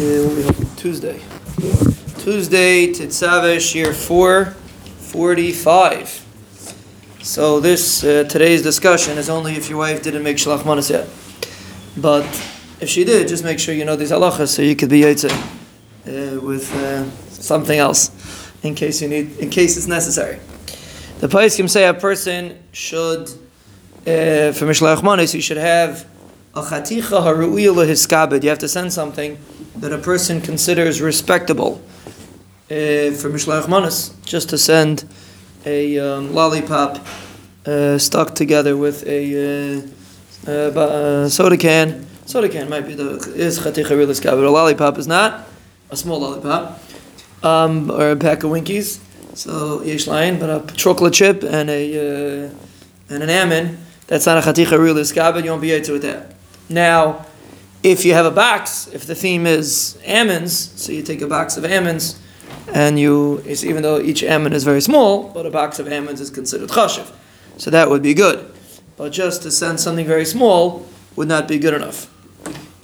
Tuesday. Tuesday, Titzavish, year 445. So this, uh, today's discussion is only if your wife didn't make Shalach Manas yet. But if she did, just make sure you know these halachas so you could be Yitzhak uh, with uh, something else in case you need, in case it's necessary. The Paiskim say a person should, uh, for Mishlach Manas, you should have a chaticha. You have to send something that a person considers respectable uh, for Mishlach Manas, just to send a um, lollipop uh, stuck together with a uh, uh, soda can. Soda can might be the is chaticha but a lollipop is not a small lollipop, um, or a pack of Winkies. So yesh line, but a chocolate chip and a uh, and an almond. That's not a chaticha realiska, but you won't be able to with that. Now, if you have a box, if the theme is almonds, so you take a box of almonds and you, even though each almond is very small, but a box of almonds is considered chashiv. So that would be good. But just to send something very small would not be good enough.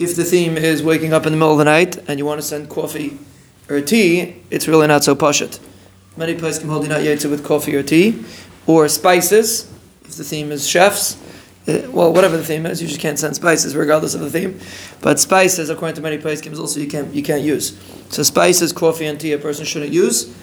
If the theme is waking up in the middle of the night and you want to send coffee or tea, it's really not so pashut. Many places can hold you not yetzer with coffee or tea, or spices, if the theme is chefs. Uh, well, whatever the theme is, you just can't send spices regardless of the theme. But spices, according to many places, also you can't you can't use. So spices, coffee, and tea, a person shouldn't use.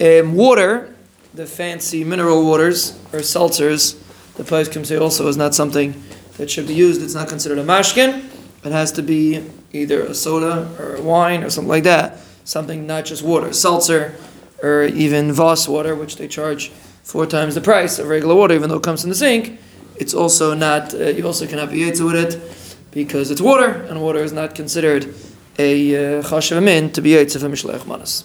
Um, water, the fancy mineral waters or seltzers, the place can say also is not something that should be used. It's not considered a mashkin. It has to be either a soda or a wine or something like that. Something not just water, seltzer, or even Voss water, which they charge four times the price of regular water, even though it comes in the sink. It's also not. Uh, you also cannot be yetzer with it because it's water, and water is not considered a uh, chashav min to be yetzer for mishlech manas.